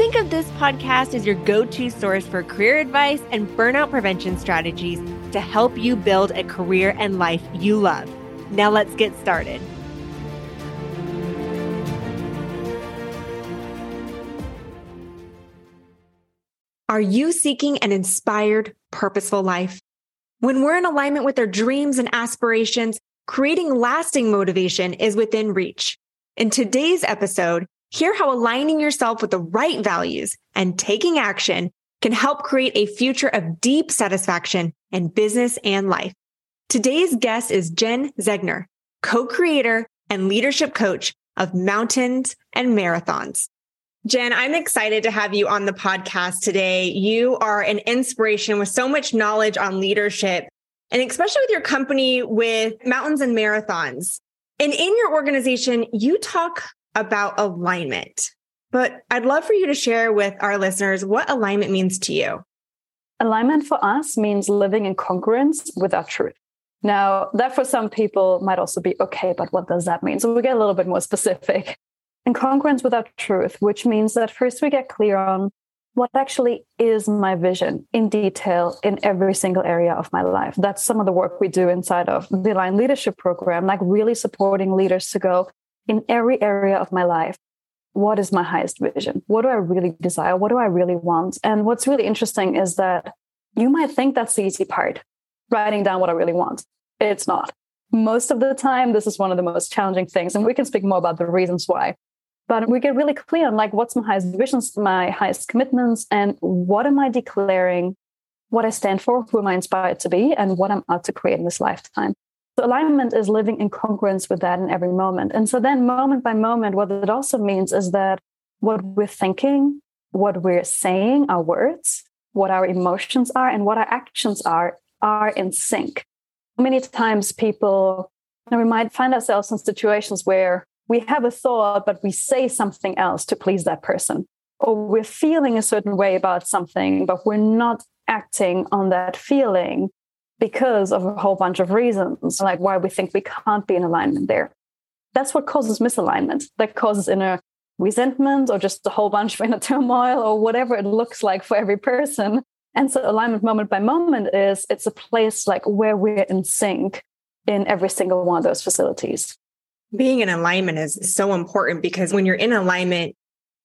Think of this podcast as your go to source for career advice and burnout prevention strategies to help you build a career and life you love. Now let's get started. Are you seeking an inspired, purposeful life? When we're in alignment with our dreams and aspirations, creating lasting motivation is within reach. In today's episode, hear how aligning yourself with the right values and taking action can help create a future of deep satisfaction in business and life. Today's guest is Jen Ziegner, co-creator and leadership coach of Mountains and Marathons. Jen, I'm excited to have you on the podcast today. You are an inspiration with so much knowledge on leadership and especially with your company with Mountains and Marathons. And in your organization, you talk about alignment. But I'd love for you to share with our listeners what alignment means to you. Alignment for us means living in congruence with our truth. Now, that for some people might also be okay, but what does that mean? So we get a little bit more specific. In congruence with our truth, which means that first we get clear on what actually is my vision in detail in every single area of my life. That's some of the work we do inside of the Align Leadership Program, like really supporting leaders to go in every area of my life what is my highest vision? What do I really desire? What do I really want? And what's really interesting is that you might think that's the easy part, writing down what I really want. It's not. Most of the time, this is one of the most challenging things. And we can speak more about the reasons why. But we get really clear on like what's my highest visions, my highest commitments, and what am I declaring, what I stand for, who am I inspired to be, and what I'm out to create in this lifetime. So alignment is living in congruence with that in every moment. And so then moment by moment, what it also means is that what we're thinking, what we're saying, our words, what our emotions are, and what our actions are, are in sync. Many times people, know, we might find ourselves in situations where we have a thought, but we say something else to please that person. Or we're feeling a certain way about something, but we're not acting on that feeling because of a whole bunch of reasons, like why we think we can't be in alignment there. That's what causes misalignment. That causes inner resentment or just a whole bunch of inner turmoil or whatever it looks like for every person. And so alignment moment by moment is it's a place like where we're in sync in every single one of those facilities. Being in alignment is so important because when you're in alignment,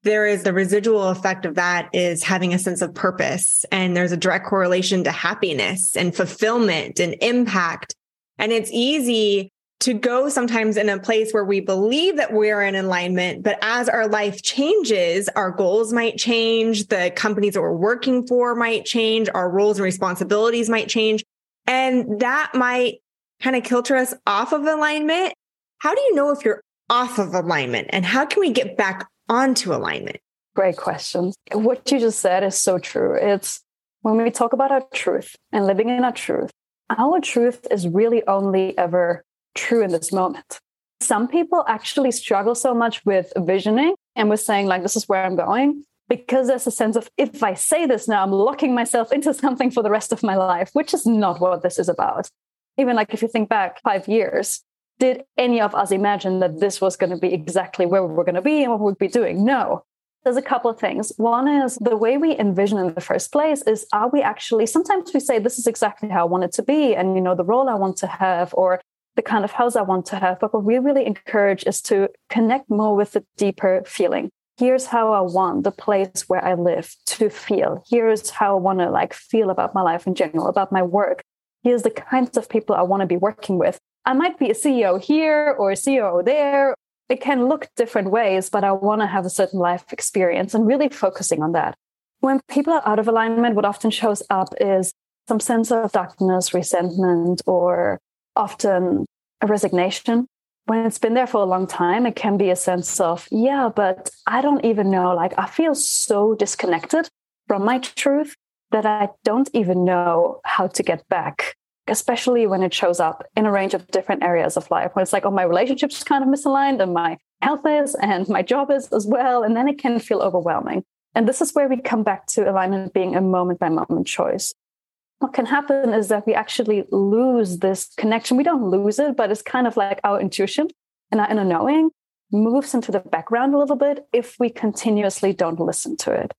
there is the residual effect of that is having a sense of purpose. And there's a direct correlation to happiness and fulfillment and impact. And it's easy to go sometimes in a place where we believe that we're in alignment, but as our life changes, our goals might change, the companies that we're working for might change, our roles and responsibilities might change. And that might kind of kilter us off of alignment. How do you know if you're off of alignment and how can we get back onto alignment? Great question. What you just said is so true. It's when we talk about our truth and living in our truth, our truth is really only ever true in this moment. Some people actually struggle so much with visioning and with saying, like, this is where I'm going, because there's a sense of if I say this now, I'm locking myself into something for the rest of my life, which is not what this is about. Even like if you think back five years, did any of us imagine that this was going to be exactly where we were going to be and what we'd be doing? No. There's a couple of things. One is the way we envision in the first place is are we actually, sometimes we say, this is exactly how I want it to be, and you know, the role I want to have, or the kind of house I want to have. But what we really encourage is to connect more with the deeper feeling. Here's how I want the place where I live to feel. Here's how I want to like feel about my life in general, about my work. Here's the kinds of people I want to be working with. I might be a CEO here or a CEO there. It can look different ways, but I want to have a certain life experience and really focusing on that. When people are out of alignment, what often shows up is some sense of darkness, resentment, or often a resignation. When it's been there for a long time, it can be a sense of, yeah, but I don't even know. Like, I feel so disconnected from my truth that I don't even know how to get back especially when it shows up in a range of different areas of life, where it's like, oh, my relationship's kind of misaligned and my health is and my job is as well. And then it can feel overwhelming. And this is where we come back to alignment being a moment by moment choice. What can happen is that we actually lose this connection. We don't lose it, but it's kind of like our intuition and our inner knowing moves into the background a little bit if we continuously don't listen to it.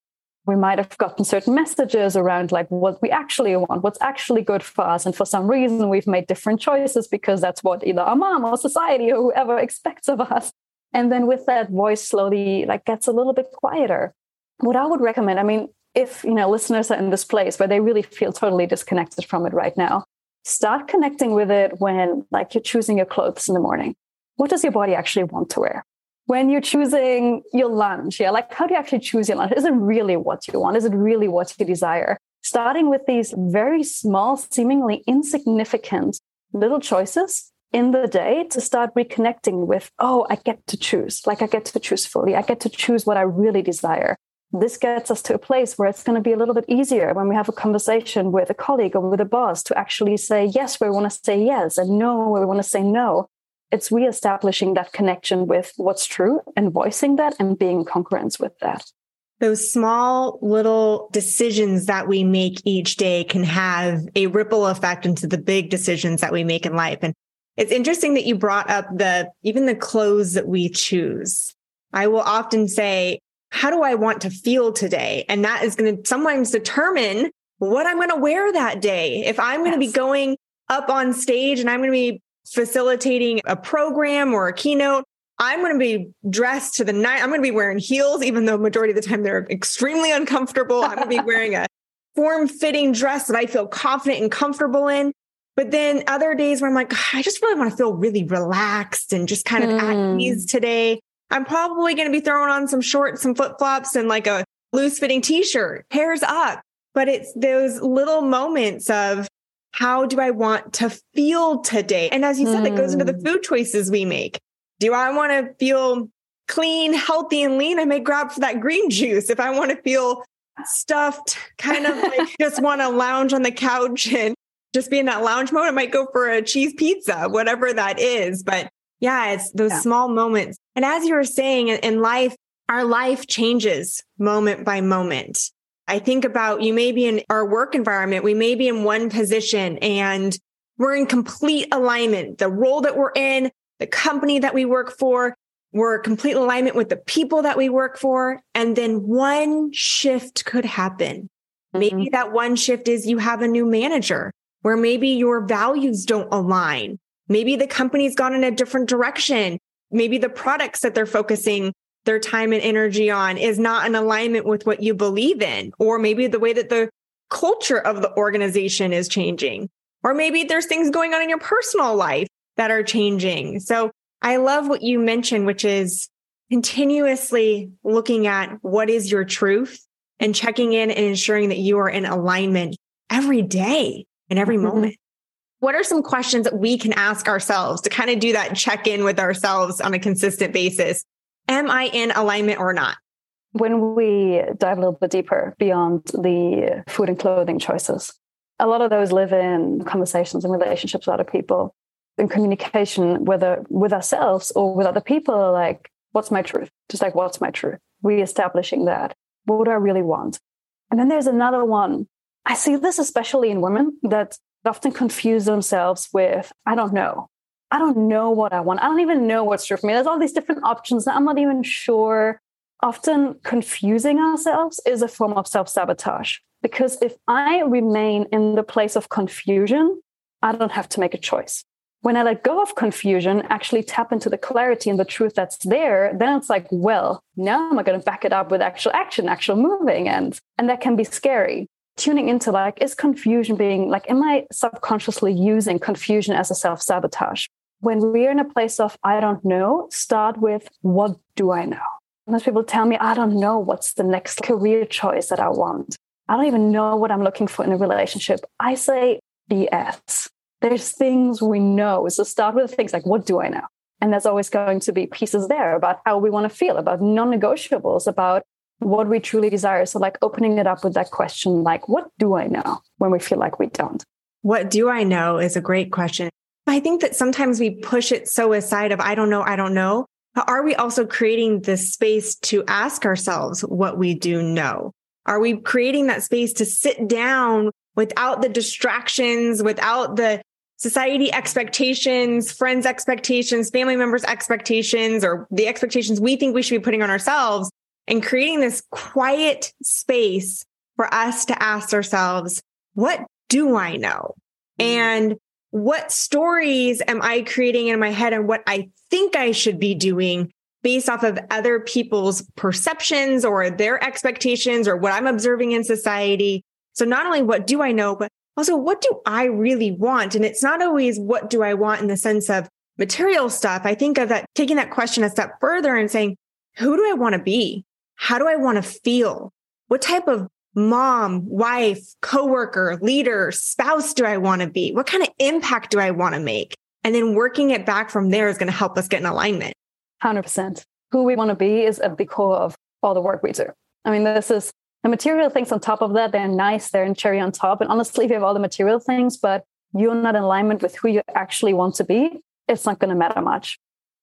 We might have gotten certain messages around like what we actually want, what's actually good for us. And for some reason, we've made different choices because that's what either our mom or society or whoever expects of us. And then with that voice slowly like gets a little bit quieter what I would recommend, I mean, if you know listeners are in this place where they really feel totally disconnected from it right now, start connecting with it when like you're choosing your clothes in the morning. What does your body actually want to wear? When you're choosing your lunch, yeah, like how do you actually choose your lunch? Is it really what you want? Is it really what you desire? Starting with these very small, seemingly insignificant little choices in the day to start reconnecting with, oh, I get to choose. Like I get to choose fully. I get to choose what I really desire this gets us to a place where it's going to be a little bit easier when we have a conversation with a colleague or with a boss to actually say yes where we want to say yes and no where we want to say no it's reestablishing that connection with what's true and voicing that and being in congruence with that those small little decisions that we make each day can have a ripple effect into the big decisions that we make in life and it's interesting that you brought up the even the clothes that we choose I will often say how do I want to feel today? And that is going to sometimes determine what I'm going to wear that day. If I'm going to be going up on stage and I'm going to be facilitating a program or a keynote, I'm going to be dressed to the night. I'm going to be wearing heels, even though majority of the time they're extremely uncomfortable. I'm going to be wearing a form fitting dress that I feel confident and comfortable in. But then other days where I'm like, I just really want to feel really relaxed and just kind of mm. at ease today. I'm probably going to be throwing on some shorts, some flip flops, and like a loose fitting t shirt, hairs up. But it's those little moments of how do I want to feel today? And as you said, mm. that goes into the hmm. food choices we make. Do I want to feel clean, healthy, and lean? I may grab for that green juice. If I want to feel stuffed, kind of like just want to lounge on the couch and just be in that lounge mode, I might go for a cheese pizza, whatever that is. But yeah, it's those yeah. small moments. And as you were saying in life, our life changes moment by moment. I think about you may be in our work environment, we may be in one position and we're in complete alignment. The role that we're in, the company that we work for, we're complete alignment with the people that we work for. And then one shift could happen. Mm-hmm. Maybe that one shift is you have a new manager where maybe your values don't align Maybe the company's gone in a different direction. Maybe the products that they're focusing their time and energy on is not in alignment with what you believe in. Or maybe the way that the culture of the organization is changing. Or maybe there's things going on in your personal life that are changing. So I love what you mentioned, which is continuously looking at what is your truth and checking in and ensuring that you are in alignment every day and every mm-hmm. moment. What are some questions that we can ask ourselves to kind of do that check in with ourselves on a consistent basis? Am I in alignment or not? When we dive a little bit deeper beyond the food and clothing choices, a lot of those live in conversations and relationships with other people, in communication, whether uh, with ourselves or with other people, like, what's my truth? Just like, what's my truth? Reestablishing that. What do I really want? And then there's another one. I see this especially in women that often confuse themselves with, I don't know. I don't know what I want. I don't even know what's true for me. There's all these different options that I'm not even sure. Often confusing ourselves is a form of self sabotage. Because if I remain in the place of confusion, I don't have to make a choice. When I let go of confusion, actually tap into the clarity and the truth that's there, then it's like, well, now am I going to back it up with actual action, actual moving? And, and that can be scary tuning into like, is confusion being like, am I subconsciously using confusion as a self sabotage? When we're in a place of, I don't know, start with, what do I know? Most people tell me, I don't know what's the next career choice that I want. I don't even know what I'm looking for in a relationship. I say BS. There's things we know. So start with things like, what do I know? And there's always going to be pieces there about how we want to feel, about non negotiables, about what we truly desire. So, like opening it up with that question, like, what do I know when we feel like we don't? What do I know is a great question. I think that sometimes we push it so aside of, I don't know, I don't know. But are we also creating this space to ask ourselves what we do know? Are we creating that space to sit down without the distractions, without the society expectations, friends' expectations, family members' expectations, or the expectations we think we should be putting on ourselves and creating this quiet space for us to ask ourselves, what do I know? Mm-hmm. And what stories am I creating in my head and what I think I should be doing based off of other people's perceptions or their expectations or what I'm observing in society. So not only what do I know, but also what do I really want? And it's not always what do I want in the sense of material stuff. I think of that, taking that question a step further and saying, who do I want to be? How do I want to feel? What type of mom, wife, coworker, leader, spouse do I want to be? What kind of impact do I want to make? And then working it back from there is going to help us get in alignment. 100%. Who we want to be is at the core of all the work we do. I mean, this is the material things on top of that. They're nice, they're in cherry on top. And honestly, if you have all the material things, but you're not in alignment with who you actually want to be, it's not going to matter much.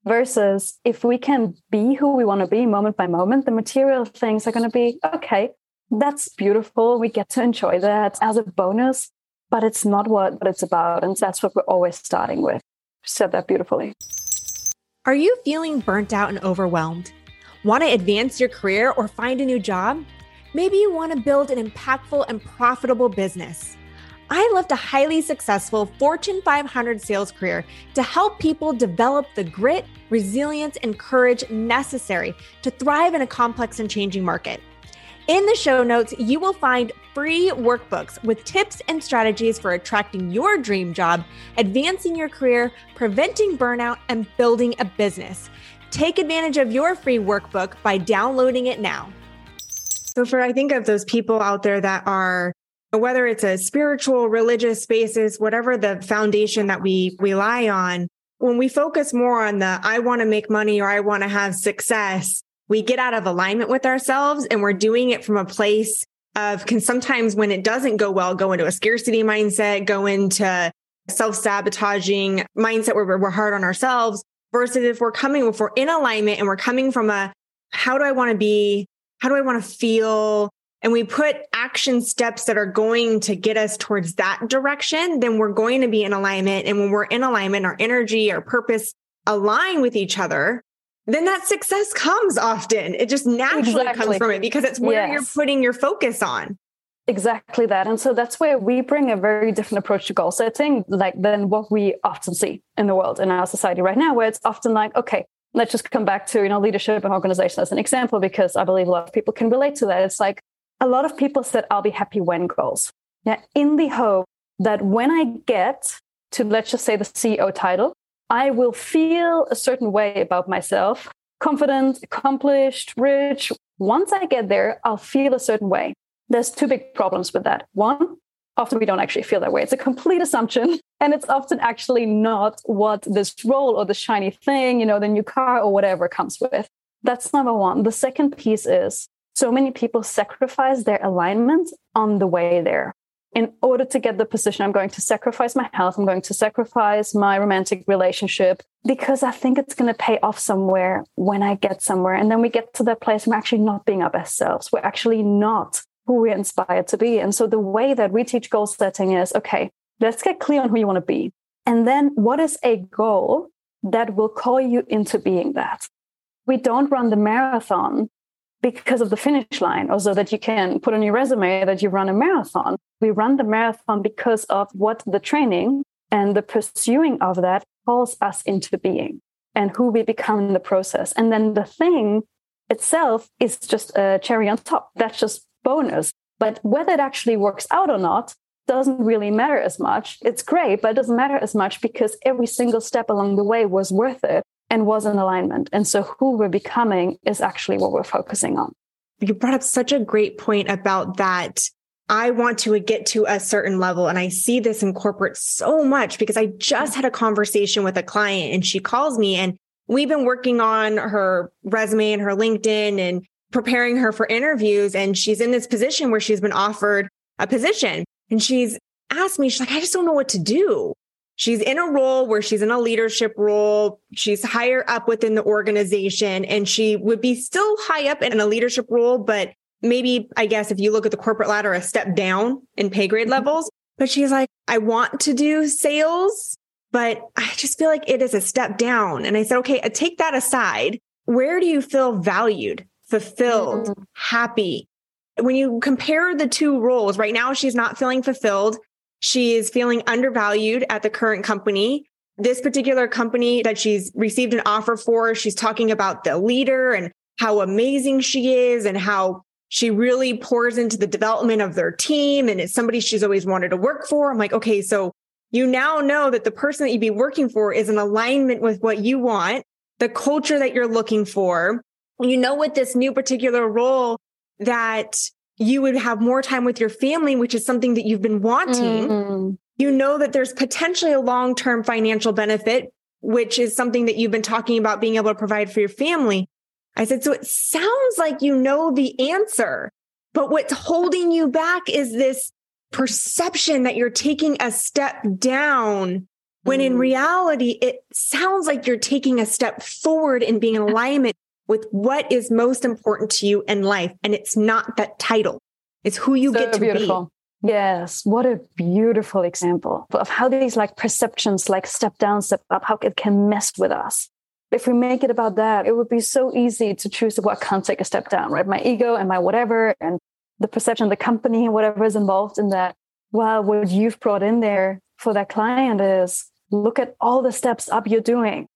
Versus if we can be who we want to be moment by moment, the material things are going to be okay. That's beautiful. We get to enjoy that as a bonus, but it's not what, it's about. And that's what we're always starting with. said that beautifully. Are you feeling burnt out and overwhelmed? Want to advance your career or find a new job? Maybe you want to build an impactful and profitable business. I left a highly successful Fortune 500 sales career to help people develop the grit, resilience, and courage necessary to thrive in a complex and changing market. In the show notes, you will find free workbooks with tips and strategies for attracting your dream job, advancing your career, preventing burnout, and building a business. Take advantage of your free workbook by downloading it now. So, for I think of those people out there that are whether it's a spiritual, religious basis, whatever the foundation that we rely on, when we focus more on the I want to make money or I want to have success, we get out of alignment with ourselves and we're doing it from a place of can sometimes when it doesn't go well, go into a scarcity mindset, go into self-sabotaging mindset where we're hard on ourselves versus if we're coming, if we're in alignment and we're coming from a how do I want to be? How do I want to feel? and we put action steps that are going to get us towards that direction, then we're going to be in alignment. And when we're in alignment, our energy, our purpose align with each other, then that success comes often. It just naturally exactly. comes from it because it's where yes. you're putting your focus on. Exactly that. And so that's where we bring a very different approach to goal setting, like than what we often see in the world in our society right now, where it's often like, okay, let's just come back to, you know, leadership and organization as an example, because I believe a lot of people can relate to that. It's like, a lot of people said, I'll be happy when goals. Yeah, in the hope that when I get to, let's just say, the CEO title, I will feel a certain way about myself confident, accomplished, rich. Once I get there, I'll feel a certain way. There's two big problems with that. One, often we don't actually feel that way. It's a complete assumption. And it's often actually not what this role or the shiny thing, you know, the new car or whatever comes with. That's number one. The second piece is so many people sacrifice their alignment on the way there. In order to get the position, I'm going to sacrifice my health. I'm going to sacrifice my romantic relationship because I think it's going to pay off somewhere when I get somewhere. And then we get to that place, where we're actually not being our best selves. We're actually not who we're inspired to be. And so the way that we teach goal setting is okay, let's get clear on who you want to be. And then what is a goal that will call you into being that? We don't run the marathon because of the finish line, or so that you can put on your resume that you run a marathon. We run the marathon because of what the training and the pursuing of that calls us into being and who we become in the process. And then the thing itself is just a cherry on top. That's just bonus. But whether it actually works out or not doesn't really matter as much. It's great, but it doesn't matter as much because every single step along the way was worth it and was in alignment. And so who we're becoming is actually what we're focusing on. You brought up such a great point about that. I want to get to a certain level. And I see this in corporate so much because I just had a conversation with a client and she calls me and we've been working on her resume and her LinkedIn and preparing her for interviews. And she's in this position where she's been offered a position and she's asked me, she's like, I just don't know what to do. She's in a role where she's in a leadership role. She's higher up within the organization and she would be still high up in a leadership role, but maybe, I guess, if you look at the corporate ladder, a step down in pay grade mm-hmm. levels. But she's like, I want to do sales, but I just feel like it is a step down. And I said, okay, take that aside. Where do you feel valued, fulfilled, mm-hmm. happy? When you compare the two roles, right now she's not feeling fulfilled. She is feeling undervalued at the current company. This particular company that she's received an offer for, she's talking about the leader and how amazing she is and how she really pours into the development of their team and it's somebody she's always wanted to work for. I'm like, okay, so you now know that the person that you'd be working for is in alignment with what you want, the culture that you're looking for. You know, with this new particular role that you would have more time with your family, which is something that you've been wanting. Mm. You know that there's potentially a long term financial benefit, which is something that you've been talking about being able to provide for your family. I said, so it sounds like you know the answer, but what's holding you back is this perception that you're taking a step down when in mm. reality, it sounds like you're taking a step forward in being in alignment with what is most important to you in life. And it's not that title, it's who you so get to beautiful. be. Yes, what a beautiful example of how these like perceptions, like step down, step up, how it can mess with us. If we make it about that, it would be so easy to choose what well, can't take a step down, right? My ego and my whatever, and the perception of the company and whatever is involved in that. Well, what you've brought in there for that client is look at all the steps up you're doing.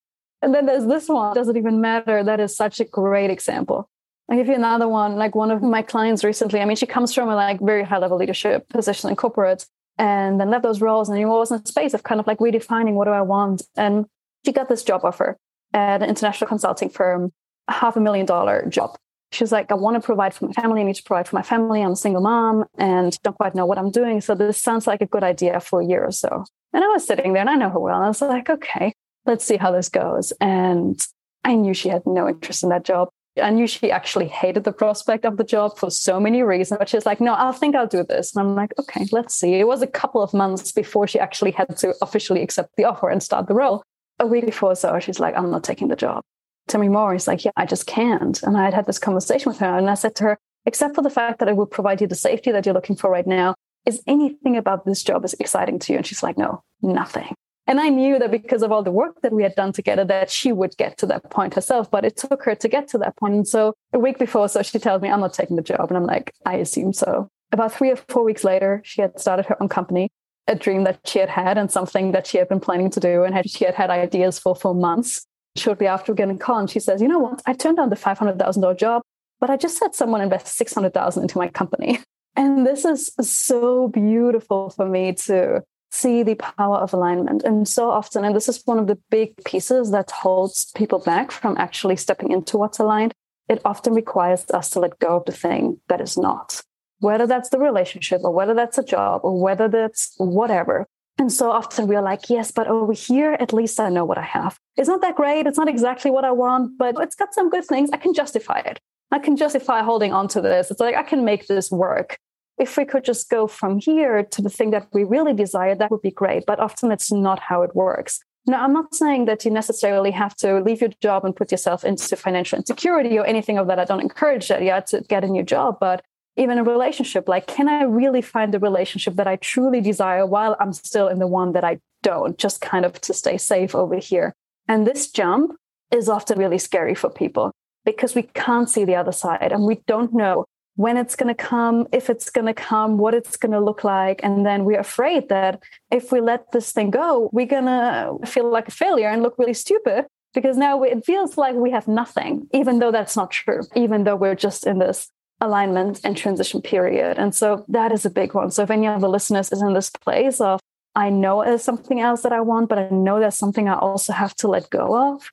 And then there's this one, doesn't even matter. That is such a great example. I'll give you another one. Like one of my clients recently, I mean, she comes from a like very high level leadership position in corporate and then left those roles and you was in a space of kind of like redefining what do I want. And she got this job offer at an international consulting firm, a half a million dollar job. She's like, I want to provide for my family. I need to provide for my family. I'm a single mom and don't quite know what I'm doing. So this sounds like a good idea for a year or so. And I was sitting there and I know her well. And I was like, okay, let's see how this goes. And I knew she had no interest in that job. I knew she actually hated the prospect of the job for so many reasons, but she's like, no, I think I'll do this. And I'm like, okay, let's see. It was a couple of months before she actually had to officially accept the offer and start the role. A week before so, she's like, I'm not taking the job. Tell me more. He's like, yeah, I just can't. And I had had this conversation with her and I said to her, except for the fact that it will provide you the safety that you're looking for right now, is anything about this job is exciting to you? And she's like, no, nothing. And I knew that because of all the work that we had done together, that she would get to that point herself, but it took her to get to that point. And so a week before, so she tells me, I'm not taking the job. And I'm like, I assume so. About three or four weeks later, she had started her own company, a dream that she had had and something that she had been planning to do and had, she had had ideas for for months. Shortly after getting con, she says, you know what? I turned down the $500,000 job, but I just had someone invest 600,000 into my company. And this is so beautiful for me to see the power of alignment. And so often, and this is one of the big pieces that holds people back from actually stepping into what's aligned, it often requires us to let go of the thing that is not, whether that's the relationship or whether that's a job or whether that's whatever. And so often we're like, yes, but over here, at least I know what I have. It's not that great. It's not exactly what I want, but it's got some good things. I can justify it. I can justify holding on to this. It's like I can make this work if we could just go from here to the thing that we really desire, that would be great. But often it's not how it works. Now, I'm not saying that you necessarily have to leave your job and put yourself into financial insecurity or anything of that. I don't encourage that yet to get a new job, but even a relationship, like, can I really find the relationship that I truly desire while I'm still in the one that I don't, just kind of to stay safe over here? And this jump is often really scary for people because we can't see the other side and we don't know when it's going to come, if it's going to come, what it's going to look like. And then we're afraid that if we let this thing go, we're going to feel like a failure and look really stupid because now it feels like we have nothing, even though that's not true, even though we're just in this alignment and transition period. And so that is a big one. So if any of the listeners is in this place of, I know there's something else that I want, but I know there's something I also have to let go of.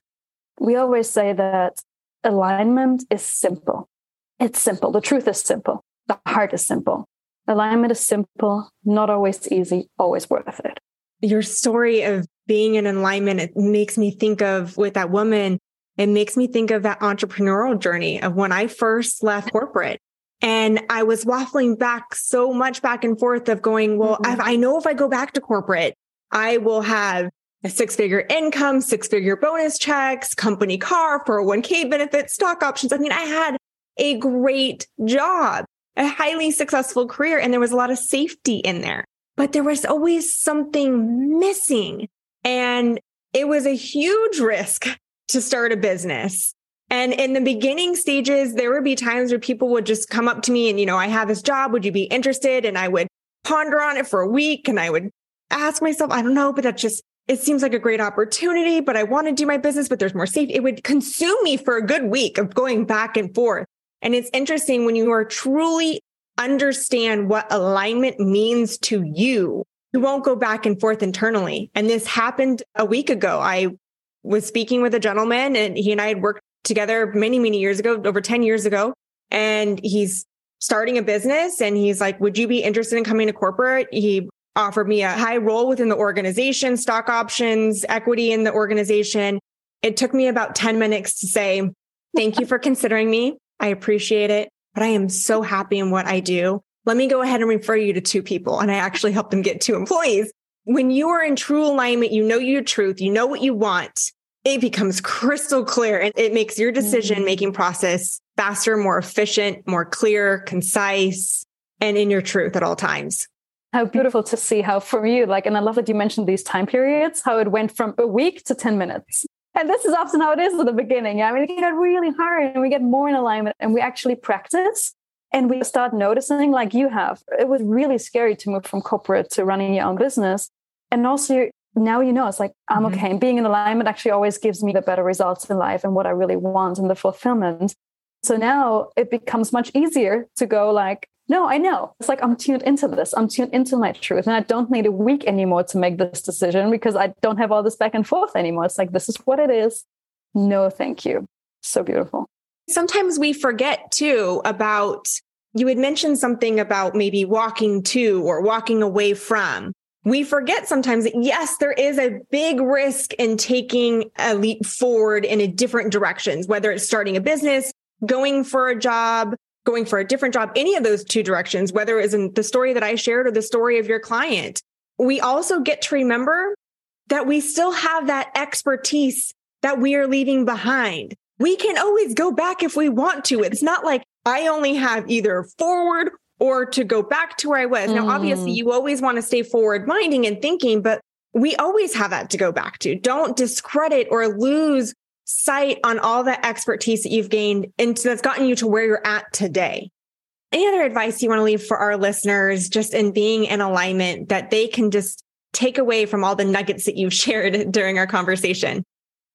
We always say that alignment is simple it's simple. The truth is simple. The heart is simple. Alignment is simple, not always easy, always worth it. Your story of being in alignment, it makes me think of with that woman, it makes me think of that entrepreneurial journey of when I first left corporate And I was waffling back so much back and forth of going, well, mm-hmm. I know if I go back to corporate, I will have a six figure income, six figure bonus checks, company car, 401k benefits, stock options. I mean, I had a great job, a highly successful career, and there was a lot of safety in there, but there was always something missing. And it was a huge risk to start a business. And in the beginning stages, there would be times where people would just come up to me and, you know, I have this job. Would you be interested? And I would ponder on it for a week and I would ask myself, I don't know, but that just, it seems like a great opportunity, but I want to do my business, but there's more safety. It would consume me for a good week of going back and forth. And it's interesting when you are truly understand what alignment means to you, you won't go back and forth internally. And this happened a week ago. I was speaking with a gentleman and he and I had worked together many, many years ago, over 10 years ago. And he's starting a business and he's like, would you be interested in coming to corporate? He offered me a high role within the organization, stock options, equity in the organization. It took me about 10 minutes to say, thank you for considering me. I appreciate it, but I am so happy in what I do. Let me go ahead and refer you to two people. And I actually helped them get two employees. When you are in true alignment, you know your truth, you know what you want, it becomes crystal clear and it makes your decision making mm-hmm. process faster, more efficient, more clear, concise, and in your truth at all times. How beautiful to see how for you, like, and I love that you mentioned these time periods, how it went from a week to 10 minutes. And this is often how it is at the beginning. I mean, it got really hard and we get more in alignment and we actually practice and we start noticing, like you have. It was really scary to move from corporate to running your own business. And also, now you know it's like i'm mm-hmm. okay and being in alignment actually always gives me the better results in life and what i really want and the fulfillment so now it becomes much easier to go like no i know. It's like i'm tuned into this. I'm tuned into my truth and i don't need a week anymore to make this decision because i don't have all this back and forth anymore. It's like this is what it is. No thank you. So beautiful. Sometimes we forget too about you had mentioned something about maybe walking to or walking away from. We forget sometimes that yes, there is a big risk in taking a leap forward in a different directions, whether it's starting a business, going for a job, going for a different job, any of those two directions, whether it's in the story that I shared or the story of your client. We also get to remember that we still have that expertise that we are leaving behind. We can always go back if we want to. It's not like I only have either forward or to go back to where I was. Mm. Now, obviously, mm. you always want to stay forward minding and thinking, but we always have that to go back to. Don't discredit or lose sight on all the expertise that you've gained and that's gotten you to where you're at today. Any other advice you want to leave for our listeners just in being in alignment that they can just take away from all the nuggets that you've shared during our conversation?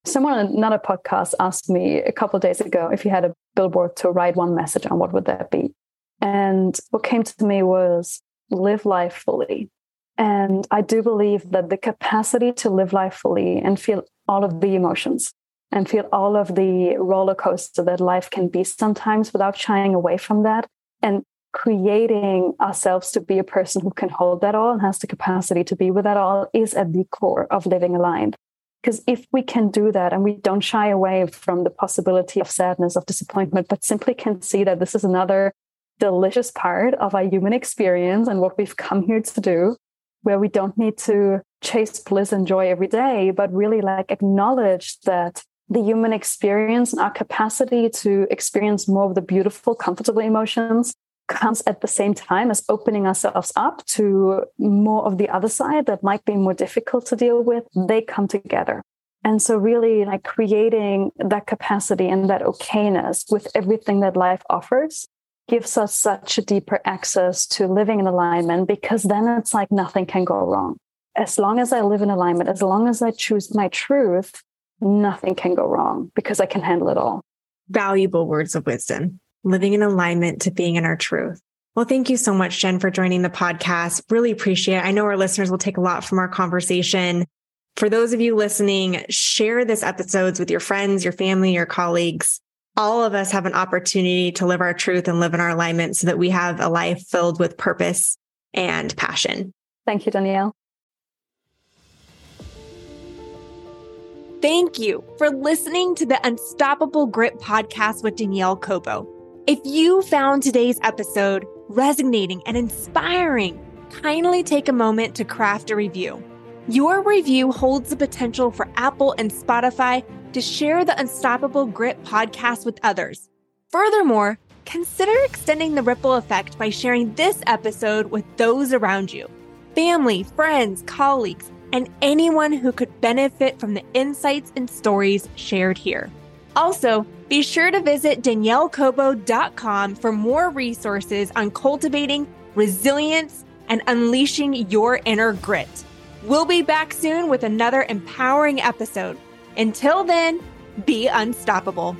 Someone on another podcast asked me a couple days ago if you had a billboard to write one message on, what would that be? And what came to me was live life fully. And I do believe that the capacity to live life fully and feel all of the emotions and feel all of the roller coaster that life can be sometimes without shying away from that and creating ourselves to be a person who can hold that all and has the capacity to be with that all is at the core of living aligned. Because if we can do that and we don't shy away from the possibility of sadness, of disappointment, but simply can see that this is another delicious part of our human experience and what we've come here to do, where we don't need to chase bliss and joy every day, but really like acknowledge that the human experience and our capacity to experience more of the beautiful, comfortable emotions comes at the same time as opening ourselves up to more of the other side that might be more difficult to deal with. They come together. And so, really, like creating that capacity and that okayness with everything that life offers gives us such a deeper access to living in alignment because then it's like nothing can go wrong. As long as I live in alignment, as long as I choose my truth, nothing can go wrong because I can handle it all. Valuable words of wisdom, living in alignment to being in our truth. Well, thank you so much, Jen, for joining the podcast. Really appreciate it. I know our listeners will take a lot from our conversation. For those of you listening, share this episodes with your friends, your family, your colleagues all of us have an opportunity to live our truth and live in our alignment so that we have a life filled with purpose and passion. Thank you, Danielle. Thank you for listening to the Unstoppable Grit podcast with Danielle Cobo. If you found today's episode resonating and inspiring, kindly take a moment to craft a review. Your review holds the potential for Apple and Spotify to share the Unstoppable Grit podcast with others. Furthermore, consider extending the ripple effect by sharing this episode with those around you family, friends, colleagues, and anyone who could benefit from the insights and stories shared here. Also, be sure to visit daniellecobo.com for more resources on cultivating resilience and unleashing your inner grit. We'll be back soon with another empowering episode. Until then, be unstoppable.